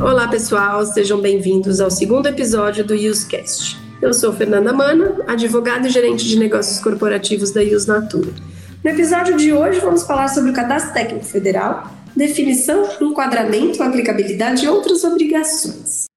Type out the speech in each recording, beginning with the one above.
Olá, pessoal, sejam bem-vindos ao segundo episódio do UseCast. Eu sou Fernanda Mana, advogada e gerente de negócios corporativos da Use Natura. No episódio de hoje, vamos falar sobre o Cadastro Técnico Federal, definição, enquadramento, aplicabilidade e outras obrigações.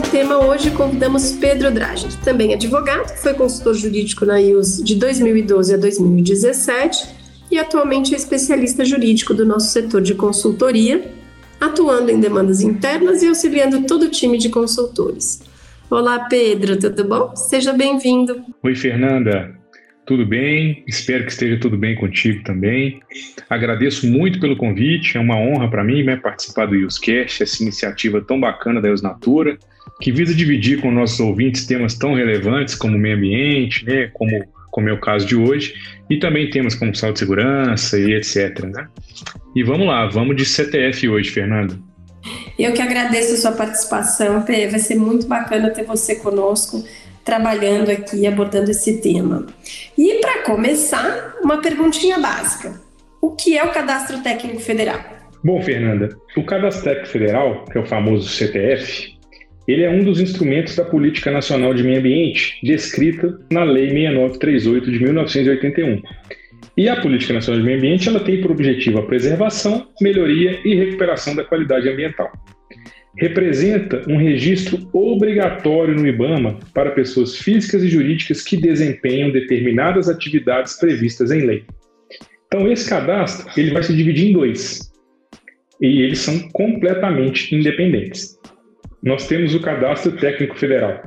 Do tema hoje, convidamos Pedro Drager, também advogado, foi consultor jurídico na IUS de 2012 a 2017 e atualmente é especialista jurídico do nosso setor de consultoria, atuando em demandas internas e auxiliando todo o time de consultores. Olá, Pedro, tudo bom? Seja bem-vindo. Oi, Fernanda. Tudo bem? Espero que esteja tudo bem contigo também. Agradeço muito pelo convite, é uma honra para mim né, participar do UseCast, essa iniciativa tão bacana da Natura, que visa dividir com nossos ouvintes temas tão relevantes como o meio ambiente, né, como, como é o caso de hoje, e também temas como saúde e segurança e etc. Né? E vamos lá, vamos de CTF hoje, Fernando. Eu que agradeço a sua participação, Pê. Vai ser muito bacana ter você conosco trabalhando aqui, abordando esse tema. E para começar, uma perguntinha básica: o que é o Cadastro Técnico Federal? Bom, Fernanda, o Cadastro Técnico Federal, que é o famoso CTF, ele é um dos instrumentos da Política Nacional de Meio Ambiente, descrita na Lei 6938 de 1981. E a Política Nacional de Meio Ambiente ela tem por objetivo a preservação, melhoria e recuperação da qualidade ambiental representa um registro obrigatório no IBAMA para pessoas físicas e jurídicas que desempenham determinadas atividades previstas em lei. Então, esse cadastro ele vai se dividir em dois e eles são completamente independentes. Nós temos o Cadastro Técnico Federal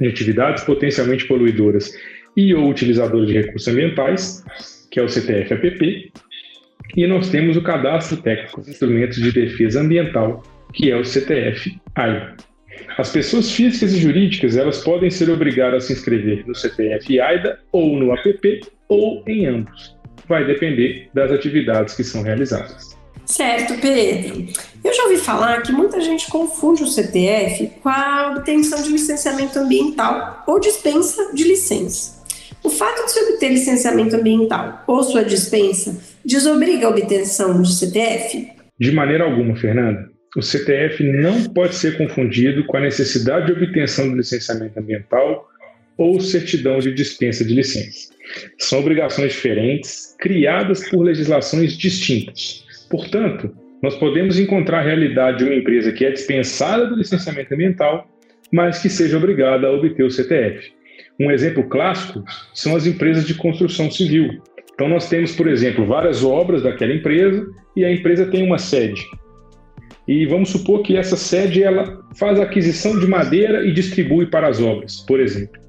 de atividades potencialmente poluidoras e ou utilizadoras de recursos ambientais, que é o CTF-APP, e nós temos o Cadastro Técnico de Instrumentos de Defesa Ambiental que é o CTF-AIDA. As pessoas físicas e jurídicas elas podem ser obrigadas a se inscrever no CPF-AIDA ou no APP ou em ambos. Vai depender das atividades que são realizadas. Certo, Pedro. Eu já ouvi falar que muita gente confunde o CTF com a obtenção de licenciamento ambiental ou dispensa de licença. O fato de se obter licenciamento ambiental ou sua dispensa desobriga a obtenção de CTF? De maneira alguma, Fernanda o CTF não pode ser confundido com a necessidade de obtenção do licenciamento ambiental ou certidão de dispensa de licença. São obrigações diferentes, criadas por legislações distintas. Portanto, nós podemos encontrar a realidade de uma empresa que é dispensada do licenciamento ambiental, mas que seja obrigada a obter o CTF. Um exemplo clássico são as empresas de construção civil. Então, nós temos, por exemplo, várias obras daquela empresa e a empresa tem uma sede e vamos supor que essa sede ela faz aquisição de madeira e distribui para as obras, por exemplo.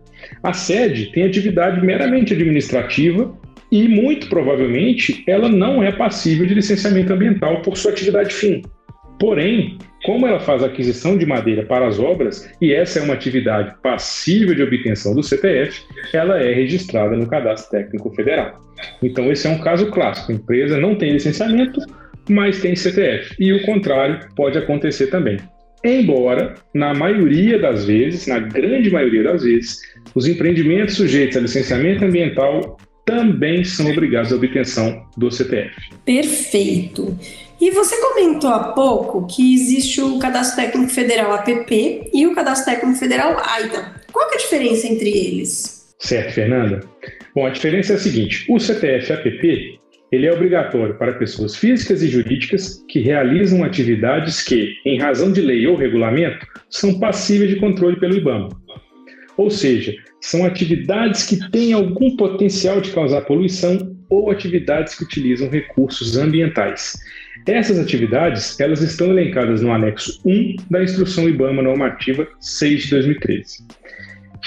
A sede tem atividade meramente administrativa e, muito provavelmente, ela não é passível de licenciamento ambiental por sua atividade fim. Porém, como ela faz aquisição de madeira para as obras, e essa é uma atividade passível de obtenção do CPF, ela é registrada no Cadastro Técnico Federal. Então, esse é um caso clássico. A empresa não tem licenciamento, mas tem CTF. E o contrário pode acontecer também. Embora, na maioria das vezes, na grande maioria das vezes, os empreendimentos sujeitos a licenciamento ambiental também são obrigados à obtenção do CTF. Perfeito. E você comentou há pouco que existe o Cadastro Técnico Federal APP e o Cadastro Técnico Federal AIDA. Qual é a diferença entre eles? Certo, Fernanda. Bom, a diferença é a seguinte: o CTF APP ele é obrigatório para pessoas físicas e jurídicas que realizam atividades que, em razão de lei ou regulamento, são passíveis de controle pelo IBAMA. Ou seja, são atividades que têm algum potencial de causar poluição ou atividades que utilizam recursos ambientais. Essas atividades, elas estão elencadas no anexo 1 da Instrução IBAMA Normativa 6 de 2013.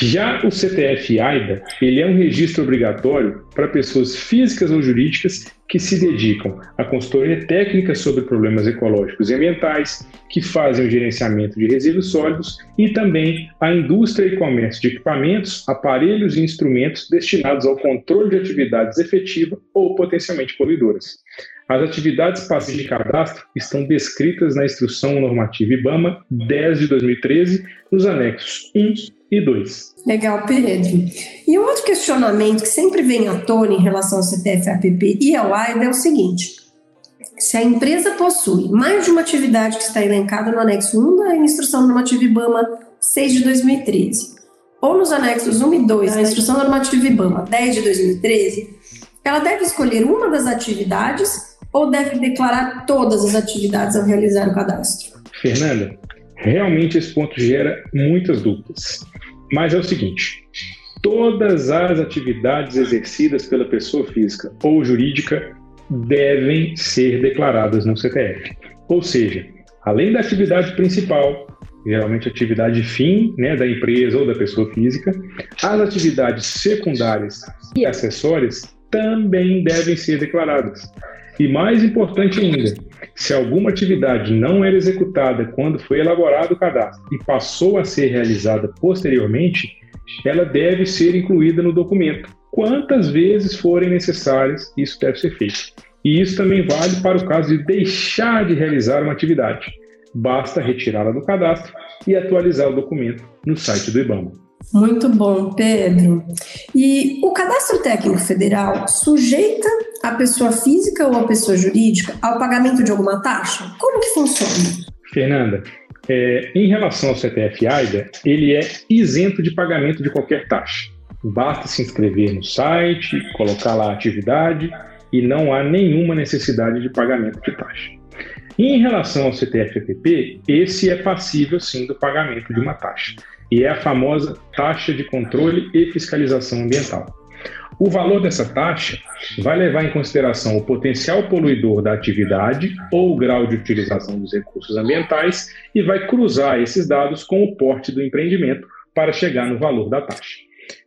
Já o CTF-AIDA, ele é um registro obrigatório para pessoas físicas ou jurídicas que se dedicam à consultoria técnica sobre problemas ecológicos e ambientais, que fazem o gerenciamento de resíduos sólidos e também à indústria e comércio de equipamentos, aparelhos e instrumentos destinados ao controle de atividades efetivas ou potencialmente poluidoras. As atividades passíveis de cadastro estão descritas na Instrução Normativa IBAMA 10 de 2013, nos anexos 1 e 2. Legal, Pedro. E um outro questionamento que sempre vem à tona em relação ao CTF-APP e ao AIDA é o seguinte: se a empresa possui mais de uma atividade que está elencada no anexo 1 da Instrução Normativa IBAMA 6 de 2013, ou nos anexos 1 e 2 da Instrução Normativa IBAMA 10 de 2013, ela deve escolher uma das atividades ou deve declarar todas as atividades ao realizar o cadastro? Fernanda, realmente esse ponto gera muitas dúvidas. Mas é o seguinte: todas as atividades exercidas pela pessoa física ou jurídica devem ser declaradas no CTF. Ou seja, além da atividade principal, geralmente atividade fim né, da empresa ou da pessoa física, as atividades secundárias e acessórias também devem ser declaradas. E mais importante ainda, se alguma atividade não era executada quando foi elaborado o cadastro e passou a ser realizada posteriormente, ela deve ser incluída no documento. Quantas vezes forem necessárias, isso deve ser feito. E isso também vale para o caso de deixar de realizar uma atividade. Basta retirá-la do cadastro e atualizar o documento no site do IBAMA. Muito bom, Pedro. E o cadastro técnico federal sujeita a pessoa física ou a pessoa jurídica ao pagamento de alguma taxa? Como que funciona? Fernanda, é, em relação ao CTF-AIDA, ele é isento de pagamento de qualquer taxa. Basta se inscrever no site, colocar lá a atividade e não há nenhuma necessidade de pagamento de taxa. Em relação ao CTF-EPP, esse é passível sim do pagamento de uma taxa e é a famosa taxa de controle e fiscalização ambiental. O valor dessa taxa vai levar em consideração o potencial poluidor da atividade ou o grau de utilização dos recursos ambientais e vai cruzar esses dados com o porte do empreendimento para chegar no valor da taxa.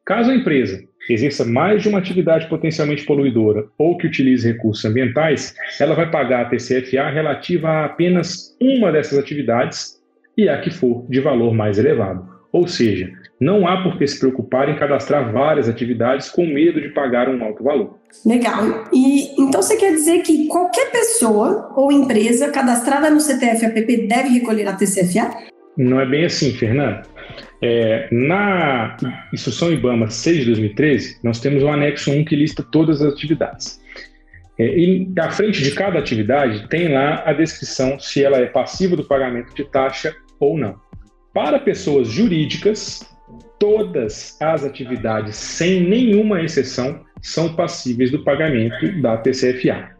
Caso a empresa exerça mais de uma atividade potencialmente poluidora ou que utilize recursos ambientais, ela vai pagar a TCFA relativa a apenas uma dessas atividades e a que for de valor mais elevado. Ou seja, não há por que se preocupar em cadastrar várias atividades com medo de pagar um alto valor. Legal. E então você quer dizer que qualquer pessoa ou empresa cadastrada no CTF-APP deve recolher a TCFA? Não é bem assim, Fernando. É, na Instrução IBAMA 6 de 2013, nós temos o anexo 1 que lista todas as atividades. É, e à frente de cada atividade tem lá a descrição se ela é passiva do pagamento de taxa ou não. Para pessoas jurídicas, todas as atividades, sem nenhuma exceção, são passíveis do pagamento da TCFA.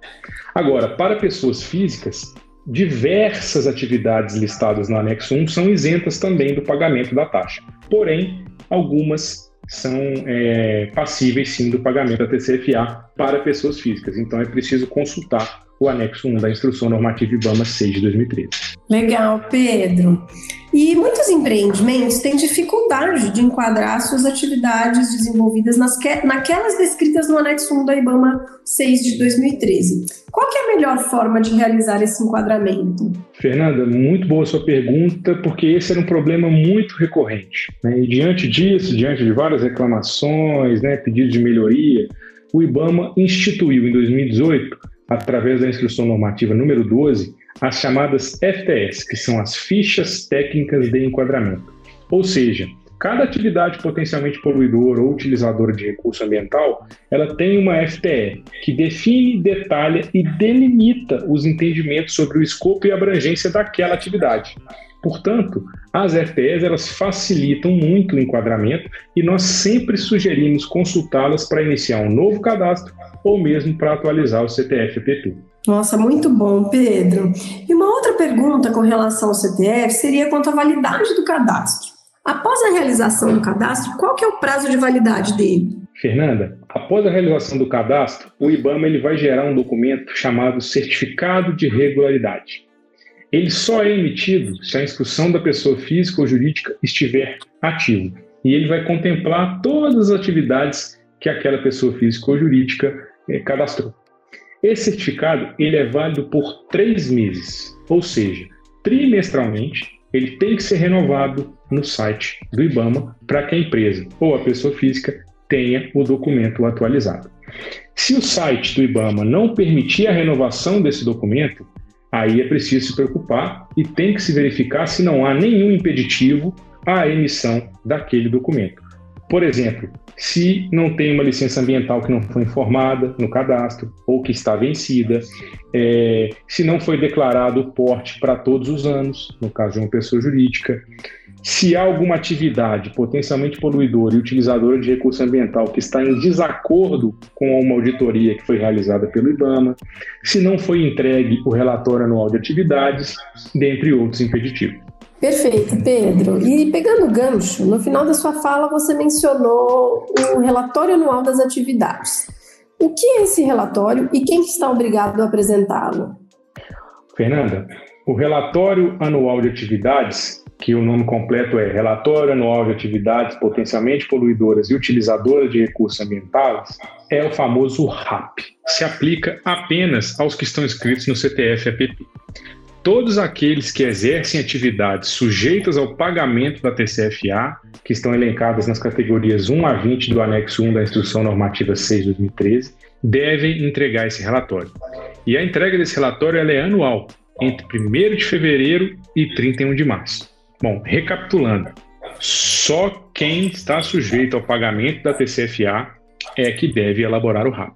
Agora, para pessoas físicas, diversas atividades listadas no anexo 1 são isentas também do pagamento da taxa. Porém, algumas são é, passíveis sim do pagamento da TCFA para pessoas físicas. Então é preciso consultar o anexo 1 da Instrução Normativa IBAMA 6 de 2013. Legal, Pedro. E muitos empreendimentos têm dificuldade de enquadrar suas atividades desenvolvidas nas que, naquelas descritas no anexo 1 da IBAMA 6 de 2013. Qual é a melhor forma de realizar esse enquadramento? Fernanda, muito boa sua pergunta, porque esse era um problema muito recorrente. Né? E diante disso, diante de várias reclamações, né, pedidos de melhoria, o IBAMA instituiu em 2018 através da instrução normativa número 12, as chamadas FTS, que são as fichas técnicas de enquadramento. Ou seja, cada atividade potencialmente poluidora ou utilizadora de recurso ambiental, ela tem uma FTE que define, detalha e delimita os entendimentos sobre o escopo e abrangência daquela atividade. Portanto, as FTEs elas facilitam muito o enquadramento e nós sempre sugerimos consultá-las para iniciar um novo cadastro ou mesmo para atualizar o CTF-EPP. Nossa, muito bom, Pedro. E uma outra pergunta com relação ao CTF seria quanto à validade do cadastro. Após a realização do cadastro, qual que é o prazo de validade dele? Fernanda, após a realização do cadastro, o IBAMA ele vai gerar um documento chamado Certificado de Regularidade. Ele só é emitido se a instrução da pessoa física ou jurídica estiver ativa. E ele vai contemplar todas as atividades que aquela pessoa física ou jurídica eh, cadastrou. Esse certificado ele é válido por três meses, ou seja, trimestralmente ele tem que ser renovado no site do IBAMA para que a empresa ou a pessoa física tenha o documento atualizado. Se o site do IBAMA não permitir a renovação desse documento, aí é preciso se preocupar e tem que se verificar se não há nenhum impeditivo à emissão daquele documento. Por exemplo, se não tem uma licença ambiental que não foi informada no cadastro ou que está vencida, é, se não foi declarado o porte para todos os anos, no caso de uma pessoa jurídica, se há alguma atividade potencialmente poluidora e utilizadora de recurso ambiental que está em desacordo com uma auditoria que foi realizada pelo IBAMA, se não foi entregue o relatório anual de atividades, dentre outros impeditivos. Perfeito, Pedro. E pegando o gancho, no final da sua fala você mencionou o relatório anual das atividades. O que é esse relatório e quem está obrigado a apresentá-lo? Fernanda, o relatório anual de atividades que o nome completo é Relatório Anual de Atividades Potencialmente Poluidoras e Utilizadoras de Recursos Ambientais, é o famoso RAP. Se aplica apenas aos que estão inscritos no CTF-APP. Todos aqueles que exercem atividades sujeitas ao pagamento da TCFA, que estão elencadas nas categorias 1 a 20 do anexo 1 da Instrução Normativa 6 de 2013, devem entregar esse relatório. E a entrega desse relatório é anual, entre 1 de fevereiro e 31 de março. Bom, recapitulando, só quem está sujeito ao pagamento da TCFA é que deve elaborar o RAP.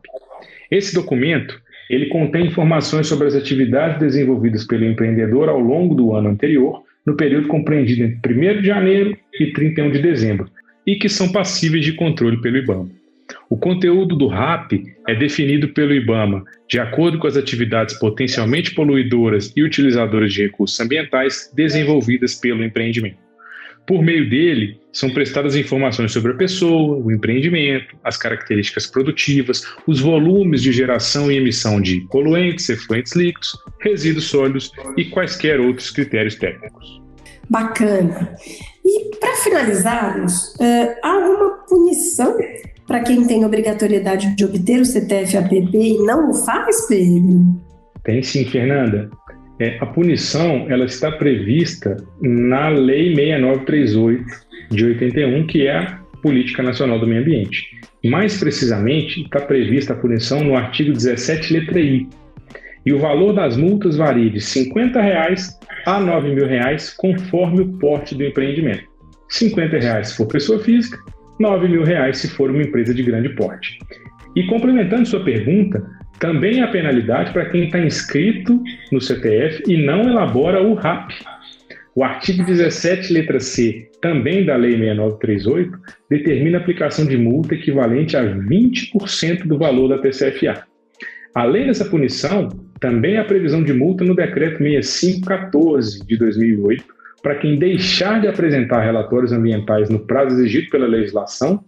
Esse documento ele contém informações sobre as atividades desenvolvidas pelo empreendedor ao longo do ano anterior, no período compreendido entre 1 de janeiro e 31 de dezembro, e que são passíveis de controle pelo IBAMA. O conteúdo do RAP é definido pelo IBAMA de acordo com as atividades potencialmente poluidoras e utilizadoras de recursos ambientais desenvolvidas pelo empreendimento. Por meio dele, são prestadas informações sobre a pessoa, o empreendimento, as características produtivas, os volumes de geração e emissão de poluentes, efluentes líquidos, resíduos sólidos e quaisquer outros critérios técnicos. Bacana. E para finalizarmos, uh, há alguma punição para quem tem obrigatoriedade de obter o CTF-APP e não o faz, Pedro? Tem sim, Fernanda. É, a punição ela está prevista na Lei 6938 de 81, que é a Política Nacional do Meio Ambiente. Mais precisamente, está prevista a punição no artigo 17, letra I. E o valor das multas varia de 50 reais a 9 mil reais, conforme o porte do empreendimento. 50 reais se for pessoa física 9 mil reais se for uma empresa de grande porte. E complementando sua pergunta, também há penalidade para quem está inscrito no CTF e não elabora o RAP. O artigo 17, letra C, também da Lei 6938, determina a aplicação de multa equivalente a 20% do valor da TCFA. Além dessa punição, também há previsão de multa no Decreto 6514 de 2008, para quem deixar de apresentar relatórios ambientais no prazo exigido pela legislação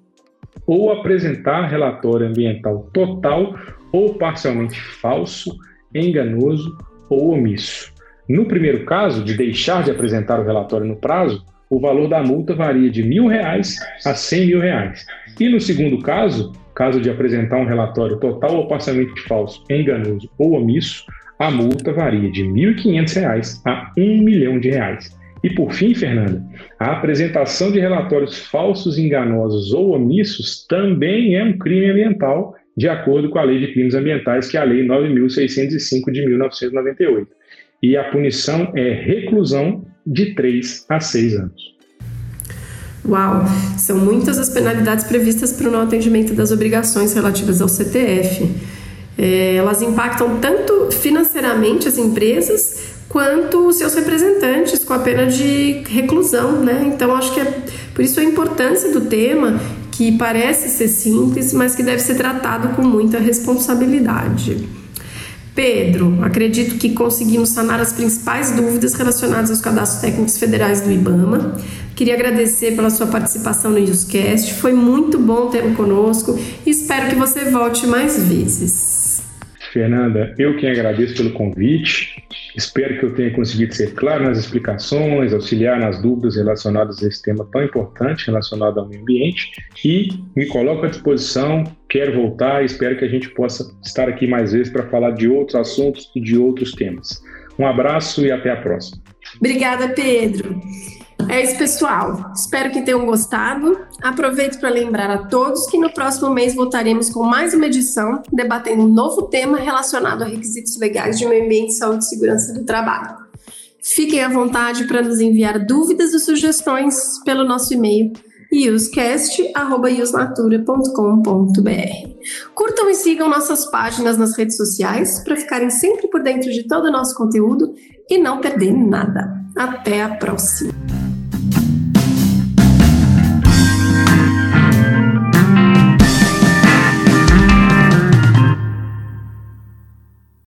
ou apresentar relatório ambiental total ou parcialmente falso, enganoso ou omisso. No primeiro caso, de deixar de apresentar o relatório no prazo, o valor da multa varia de mil reais a cem mil reais. E no segundo caso, caso de apresentar um relatório total ou parcialmente falso, enganoso ou omisso, a multa varia de R$ 1.500 a um milhão de reais. E por fim, Fernanda, a apresentação de relatórios falsos, enganosos ou omissos também é um crime ambiental, de acordo com a Lei de Crimes Ambientais, que é a Lei 9.605 de 1998. E a punição é reclusão de 3 a 6 anos. Uau! São muitas as penalidades previstas para o não atendimento das obrigações relativas ao CTF. É, elas impactam tanto financeiramente as empresas quanto os seus representantes com a pena de reclusão, né? Então acho que é por isso a importância do tema que parece ser simples, mas que deve ser tratado com muita responsabilidade. Pedro, acredito que conseguimos sanar as principais dúvidas relacionadas aos cadastros técnicos federais do IBAMA. Queria agradecer pela sua participação no Newscast, foi muito bom tê-lo conosco e espero que você volte mais vezes. Fernanda, eu quem agradeço pelo convite. Espero que eu tenha conseguido ser claro nas explicações, auxiliar nas dúvidas relacionadas a esse tema tão importante relacionado ao meio ambiente e me coloco à disposição. Quero voltar e espero que a gente possa estar aqui mais vezes para falar de outros assuntos e de outros temas. Um abraço e até a próxima. Obrigada, Pedro. É isso, pessoal. Espero que tenham gostado. Aproveito para lembrar a todos que no próximo mês voltaremos com mais uma edição debatendo um novo tema relacionado a requisitos legais de meio ambiente, saúde e segurança do trabalho. Fiquem à vontade para nos enviar dúvidas e sugestões pelo nosso e-mail iuscast.iusnatura.com.br. Curtam e sigam nossas páginas nas redes sociais para ficarem sempre por dentro de todo o nosso conteúdo e não perderem nada. Até a próxima!